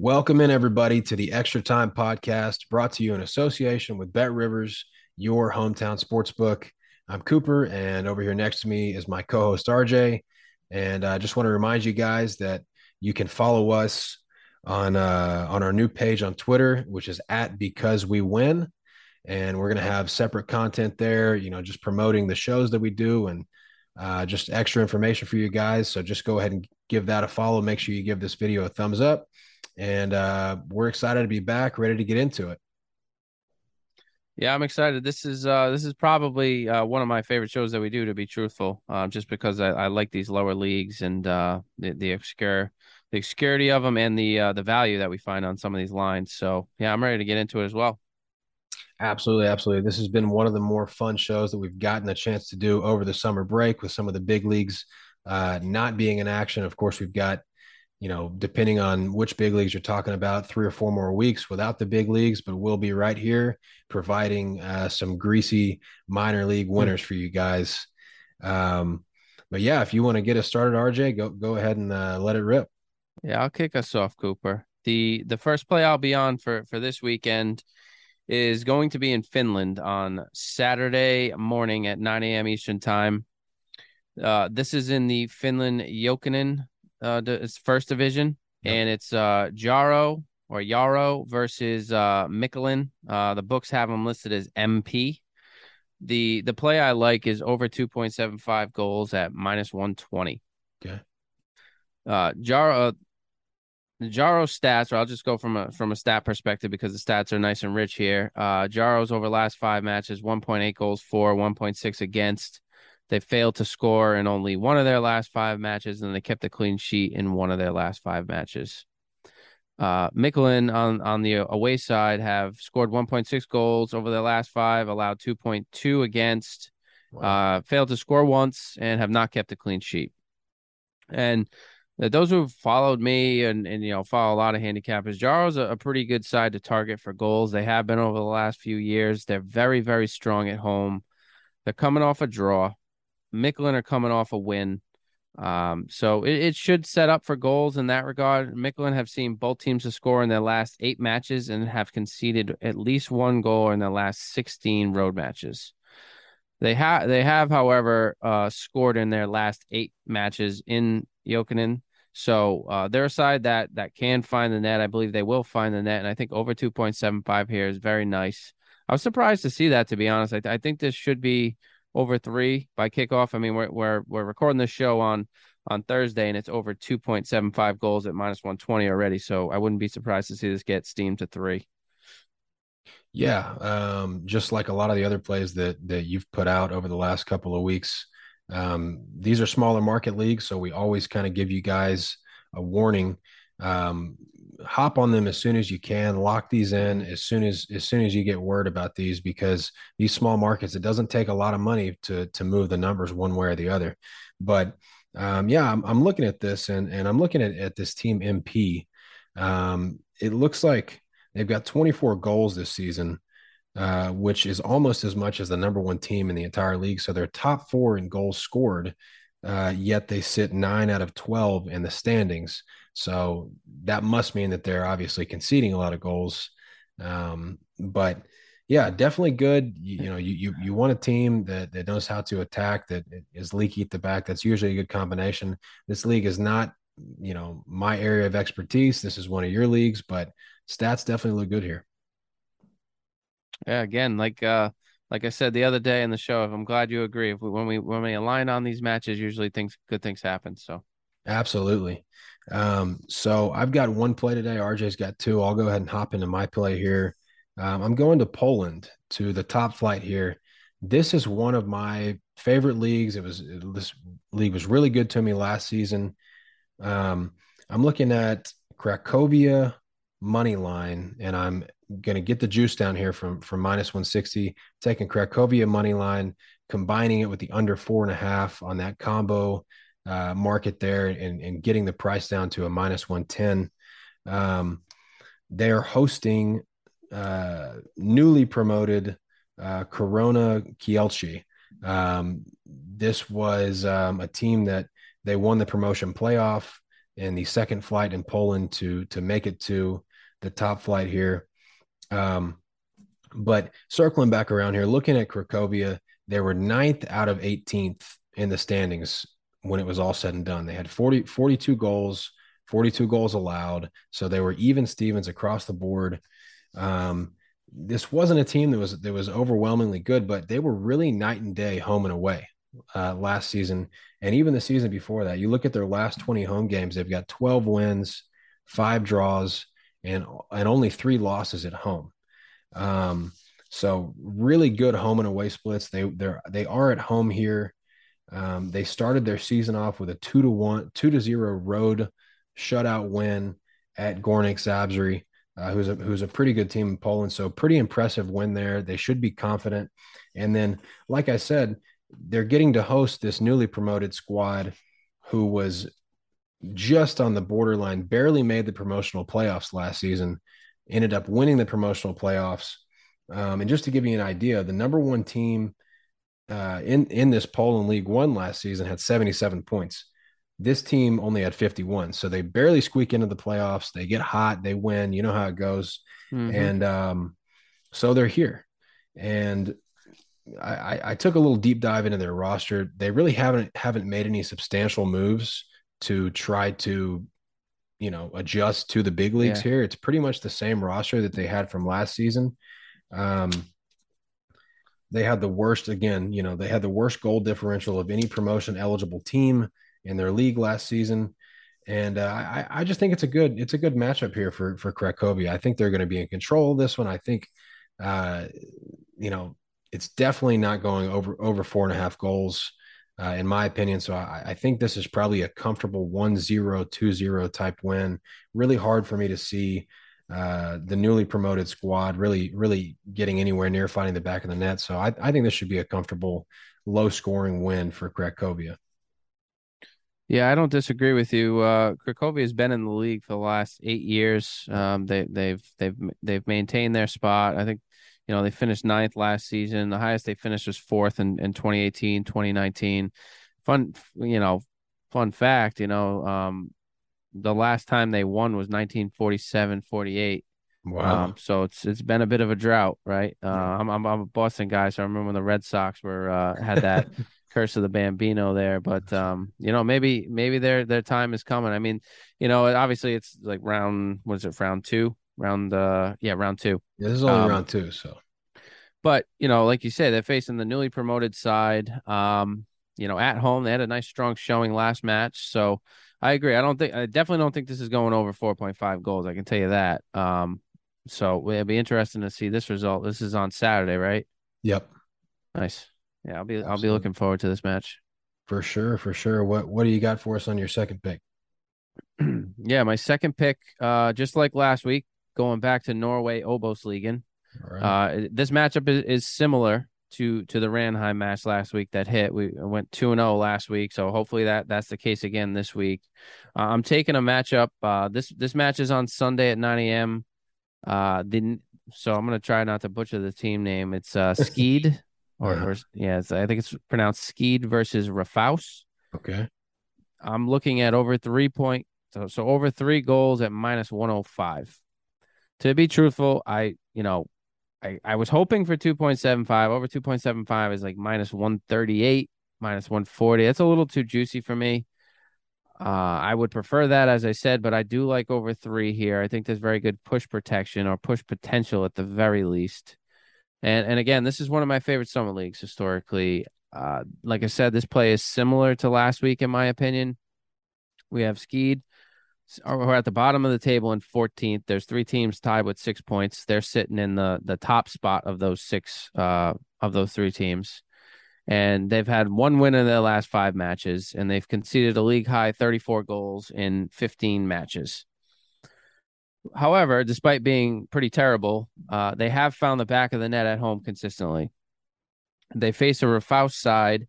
Welcome in, everybody, to the Extra Time Podcast, brought to you in association with Bet Rivers, your hometown sportsbook. I'm Cooper, and over here next to me is my co host, RJ. And I just want to remind you guys that you can follow us on uh, on our new page on Twitter, which is at Because We Win. And we're going to have separate content there, you know, just promoting the shows that we do and uh, just extra information for you guys. So just go ahead and give that a follow. Make sure you give this video a thumbs up and uh, we're excited to be back, ready to get into it. Yeah, I'm excited. This is uh, this is probably uh, one of my favorite shows that we do. To be truthful, uh, just because I, I like these lower leagues and uh, the the obscure the obscurity of them and the uh, the value that we find on some of these lines. So yeah, I'm ready to get into it as well. Absolutely, absolutely. This has been one of the more fun shows that we've gotten a chance to do over the summer break with some of the big leagues uh, not being in action. Of course, we've got you know, depending on which big leagues you're talking about, three or four more weeks without the big leagues, but we'll be right here providing uh, some greasy minor league winners for you guys. Um, but yeah, if you want to get us started, RJ, go go ahead and uh, let it rip. Yeah, I'll kick us off, Cooper. the The first play I'll be on for for this weekend is going to be in Finland on Saturday morning at 9 a.m. Eastern time. Uh, this is in the Finland Ykkönen uh, it's first division, yep. and it's uh Jaro or Yarrow versus uh Mikkelin. Uh, the books have them listed as MP. The the play I like is over two point seven five goals at minus one twenty. Okay. Uh, Jaro. Uh, Jaro stats, or I'll just go from a from a stat perspective because the stats are nice and rich here. Uh, Jaro's over last five matches, 1.8 goals for, 1.6 against, they failed to score in only one of their last five matches, and they kept a clean sheet in one of their last five matches. Uh, Mikkelin on on the away side have scored 1.6 goals over their last five, allowed 2.2 against, wow. uh, failed to score once, and have not kept a clean sheet. And those who've followed me and, and you know follow a lot of handicappers, Jaro's a, a pretty good side to target for goals. They have been over the last few years. They're very very strong at home. They're coming off a draw. Mikkelin are coming off a win. Um, so it, it, should set up for goals in that regard. Mikkelin have seen both teams to score in their last eight matches and have conceded at least one goal in their last 16 road matches. They have they have, however, uh, scored in their last eight matches in Ykkönen. So uh, they're a side that that can find the net. I believe they will find the net, and I think over 2.75 here is very nice. I was surprised to see that, to be honest. I, I think this should be over three by kickoff. I mean, we're we're we're recording this show on on Thursday, and it's over two point seven five goals at minus one twenty already. So I wouldn't be surprised to see this get steamed to three. Yeah, um, just like a lot of the other plays that that you've put out over the last couple of weeks. Um, these are smaller market leagues, so we always kind of give you guys a warning. Um, hop on them as soon as you can. Lock these in as soon as as soon as you get word about these because these small markets it doesn't take a lot of money to to move the numbers one way or the other. But um, yeah I'm, I'm looking at this and and i'm looking at, at this team mp um, it looks like they've got 24 goals this season uh, which is almost as much as the number one team in the entire league. So they're top four in goals scored uh, yet they sit nine out of 12 in the standings so that must mean that they're obviously conceding a lot of goals. Um, but Yeah, definitely good. You, you know, you, you you want a team that that knows how to attack, that is leaky at the back. That's usually a good combination. This league is not, you know, my area of expertise. This is one of your leagues, but stats definitely look good here. Yeah, again, like uh like I said the other day in the show, I'm glad you agree. If we, when we when we align on these matches, usually things good things happen. So absolutely. Um, so I've got one play today. RJ's got two. I'll go ahead and hop into my play here. Um, I'm going to Poland to the top flight here. This is one of my favorite leagues. It was this league was really good to me last season. Um, I'm looking at Cracovia money line, and I'm going to get the juice down here from from minus 160, taking Cracovia money line, combining it with the under four and a half on that combo uh, market there, and, and getting the price down to a minus 110. Um, they're hosting uh, newly promoted uh, Korona Kielce. Um, this was um, a team that they won the promotion playoff in the second flight in Poland to to make it to the top flight here. Um, but circling back around here, looking at Cracovia, they were ninth out of 18th in the standings when it was all said and done. They had 40, 42 goals, 42 goals allowed. So they were even Stevens across the board. Um, this wasn't a team that was that was overwhelmingly good, but they were really night and day home and away uh, last season, and even the season before that. You look at their last 20 home games; they've got 12 wins, five draws, and and only three losses at home. Um, so really good home and away splits. They they're they are at home here. Um, they started their season off with a two to one, two to zero road shutout win at Górnik Zabrze, uh, who's a who's a pretty good team in Poland. So pretty impressive win there. They should be confident. And then, like I said, they're getting to host this newly promoted squad, who was just on the borderline, barely made the promotional playoffs last season, ended up winning the promotional playoffs. Um, and just to give you an idea, the number one team uh, in in this Poland League One last season had 77 points. This team only had 51, so they barely squeak into the playoffs. They get hot, they win. You know how it goes, mm-hmm. and um, so they're here. And I, I took a little deep dive into their roster. They really haven't haven't made any substantial moves to try to you know adjust to the big leagues yeah. here it's pretty much the same roster that they had from last season um they had the worst again you know they had the worst goal differential of any promotion eligible team in their league last season and uh, I, I just think it's a good it's a good matchup here for for Cracovia. I think they're going to be in control of this one. I think, uh, you know, it's definitely not going over over four and a half goals uh, in my opinion. So I, I, think this is probably a comfortable 1 0, 2 0 type win. Really hard for me to see uh, the newly promoted squad really, really getting anywhere near finding the back of the net. So I, I think this should be a comfortable, low scoring win for Cracovia. Yeah, I don't disagree with you. Uh, has been in the league for the last eight years. Um, they, they've they've they've maintained their spot. I think you know, they finished ninth last season. The highest they finished was fourth in, in 2018, 2019. Fun, you know, fun fact, you know, um, the last time they won was 1947, 48. Wow. Um, so it's it's been a bit of a drought, right? Uh, I'm, I'm, I'm a Boston guy, so I remember when the Red Sox were uh, had that curse of the Bambino there. But um, you know, maybe maybe their their time is coming. I mean, you know, obviously it's like round what is it, round two? Round uh yeah round two. Yeah, this is only um, round two so. but you know like you said they're facing the newly promoted side um you know at home they had a nice strong showing last match so i agree. I don't think i definitely don't think this is going over 4.5 goals i can tell you that. Um so it'll be interesting to see this result. This is on saturday right? Yep. Nice. Yeah i'll be Absolutely. i'll be looking forward to this match. For sure for sure. What what do you got for us on your second pick? Yeah my second pick uh just like last week going back to Norway Obos-ligaen. Right. Uh, this matchup is, is, similar to to the Ranheim match last week that hit. We went two and zero oh last week, so hopefully that that's the case again this week. Uh, I'm taking a matchup. Uh, this this match is on Sunday at 9 a.m. Uh, the so I'm gonna try not to butcher the team name. It's uh Skeid, or, or yeah, I think it's pronounced Skeid versus Raufoss. Okay. I'm looking at over three point so, so over three goals at minus 105 to be truthful, I you know I, I was hoping for 2.75. Over 2.75 is like minus 138, minus 140. That's a little too juicy for me. Uh, I would prefer that, as I said, but I do like over three here. I think there's very good push protection or push potential at the very least. And and again, this is one of my favorite summer leagues historically. Uh, like I said, this play is similar to last week, in my opinion. We have Skeid. We're at the bottom of the table in 14th. There's three teams tied with six points. They're sitting in the the top spot of those six uh, of those three teams and they've had one win in their last five matches, and they've conceded a league high 34 goals in 15 matches. However, despite being pretty terrible, uh, they have found the back of the net at home consistently. They face a Raufoss side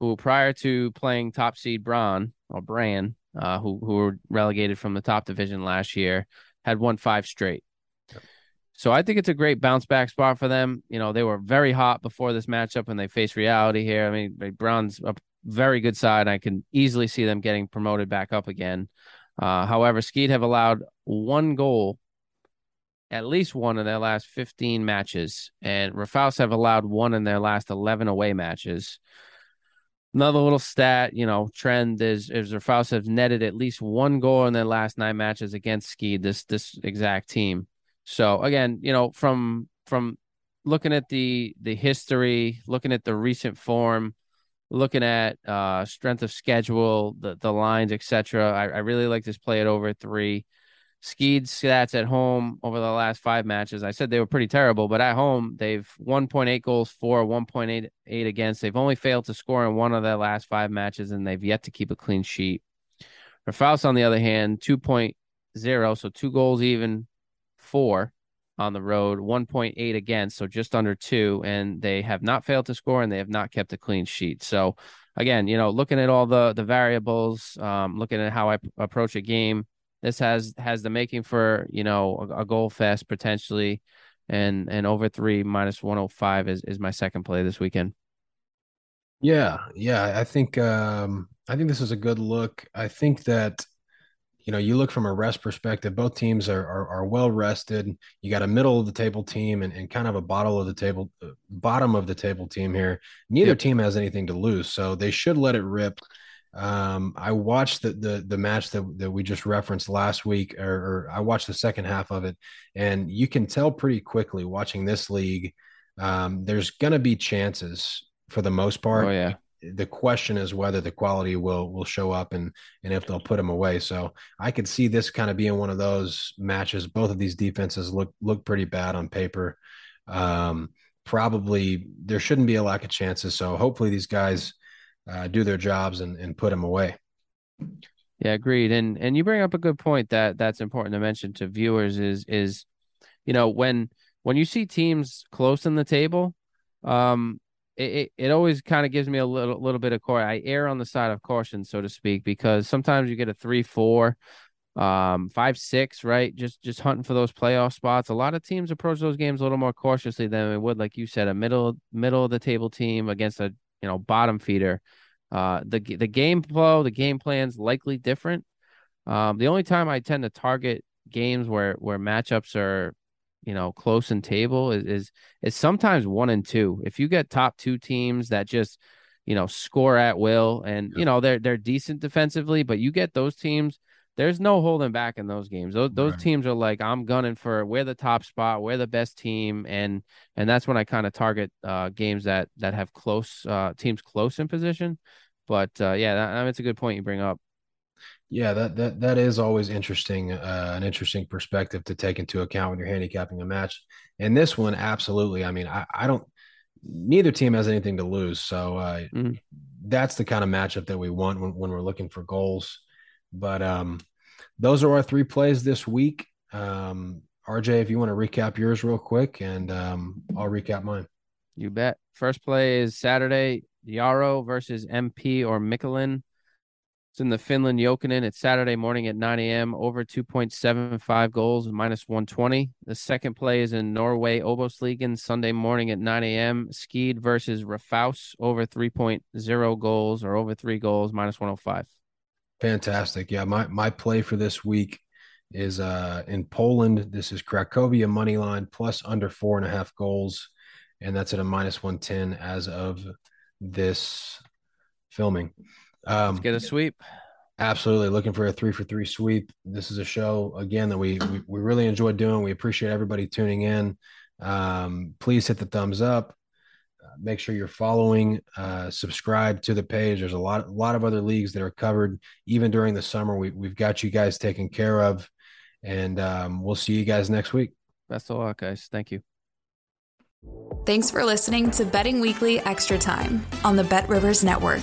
who, prior to playing top seed Braun or Bran, uh, who who were relegated from the top division last year, had won five straight. So I think it's a great bounce back spot for them. You know, they were very hot before this matchup and they face reality here. I mean, Braun's a very good side. I can easily see them getting promoted back up again. Uh, however, Skeid have allowed one goal, at least one in their last 15 matches, and Raufoss have allowed one in their last 11 away matches. Another little stat, you know, trend is is Raufoss have netted at least one goal in their last nine matches against Skeid, this this exact team. So again, you know, from from looking at the the history, looking at the recent form, looking at uh strength of schedule, the the lines, etc. I, I really like this play at over three. Skeid stats at home over the last five matches. I said they were pretty terrible, but at home they've 1.8 goals for, 1.88 against. They've only failed to score in one of their last five matches, and they've yet to keep a clean sheet. Raufoss, on the other hand, 2.0, so two goals even four on the road, 1.8 against, so just under two, and they have not failed to score and they have not kept a clean sheet. So again, you know, looking at all the the variables, um, looking at how I p- approach a game, this has has the making for you know a, a goal fest potentially, and and over three minus 105 is is my second play this weekend. Yeah, yeah, I think um, I think this is a good look. I think that you know, you look from a rest perspective, both teams are, are, are well rested. You got a middle of the table team and, and kind of a bottom of the table, uh, bottom of the table team here. Neither yep. team has anything to lose, so they should let it rip. Um, I watched the, the the match that, that we just referenced last week, or, or I watched the second half of it, and you can tell pretty quickly watching this league. Um, there's going to be chances for the most part. Oh yeah the question is whether the quality will will show up and and if they'll put them away. So I could see this kind of being one of those matches. Both of these defenses look look pretty bad on paper. Um, probably there shouldn't be a lack of chances. So hopefully these guys uh, do their jobs and, and put them away. Yeah, agreed. And and you bring up a good point that that's important to mention to viewers is is you know when when you see teams close in the table, um, it, it, always kind of gives me a little little bit of caution. I err on the side of caution, so to speak, because sometimes you get a three, four, um, five, six, right? Just just hunting for those playoff spots. A lot of teams approach those games a little more cautiously than they would, like you said, a middle middle of the table team against a you know bottom feeder. Uh, the the game flow, the game plan's likely different. Um, the only time I tend to target games where where matchups are you know, close in table is, is is sometimes one and two. If you get top two teams that just, you know, score at will and you know they're they're decent defensively, but you get those teams, there's no holding back in those games. Those those right. teams are like, I'm gunning for we're the top spot, we're the best team, and and that's when I kind of target uh, games that that have close uh, teams close in position. But uh, yeah, that, it's a good point you bring up. Yeah, that that that is always interesting, uh, an interesting perspective to take into account when you're handicapping a match. And this one, absolutely. I mean, I, I don't. Neither team has anything to lose, so uh, mm-hmm. that's the kind of matchup that we want when, when we're looking for goals. But um, those are our three plays this week. Um, RJ, if you want to recap yours real quick, and um, I'll recap mine. You bet. First play is Saturday, Jaro versus MP or Mikkelin. It's in the Finland Ykkönen. It's Saturday morning at 9 a.m. Over 2.75 goals, minus 120. The second play is in Norway Obosligaen Sunday morning at 9 a.m. Skeid versus Raufoss over 3.0 goals or over three goals, minus 105. Fantastic. Yeah, my my play for this week is uh, in Poland. This is Cracovia money line plus under four and a half goals, and that's at a minus one ten as of this filming. Um, Let's get a sweep. Absolutely, looking for a three for three sweep. This is a show again that we we, we really enjoy doing. We appreciate everybody tuning in. Um, please hit the thumbs up. Make sure you're following, uh, subscribe to the page. There's a lot, a lot of other leagues that are covered even during the summer. We, we've got you guys taken care of, and um, we'll see you guys next week. Best of luck, guys. Thank you. Thanks for listening to Betting Weekly Extra Time on the Bet Rivers Network.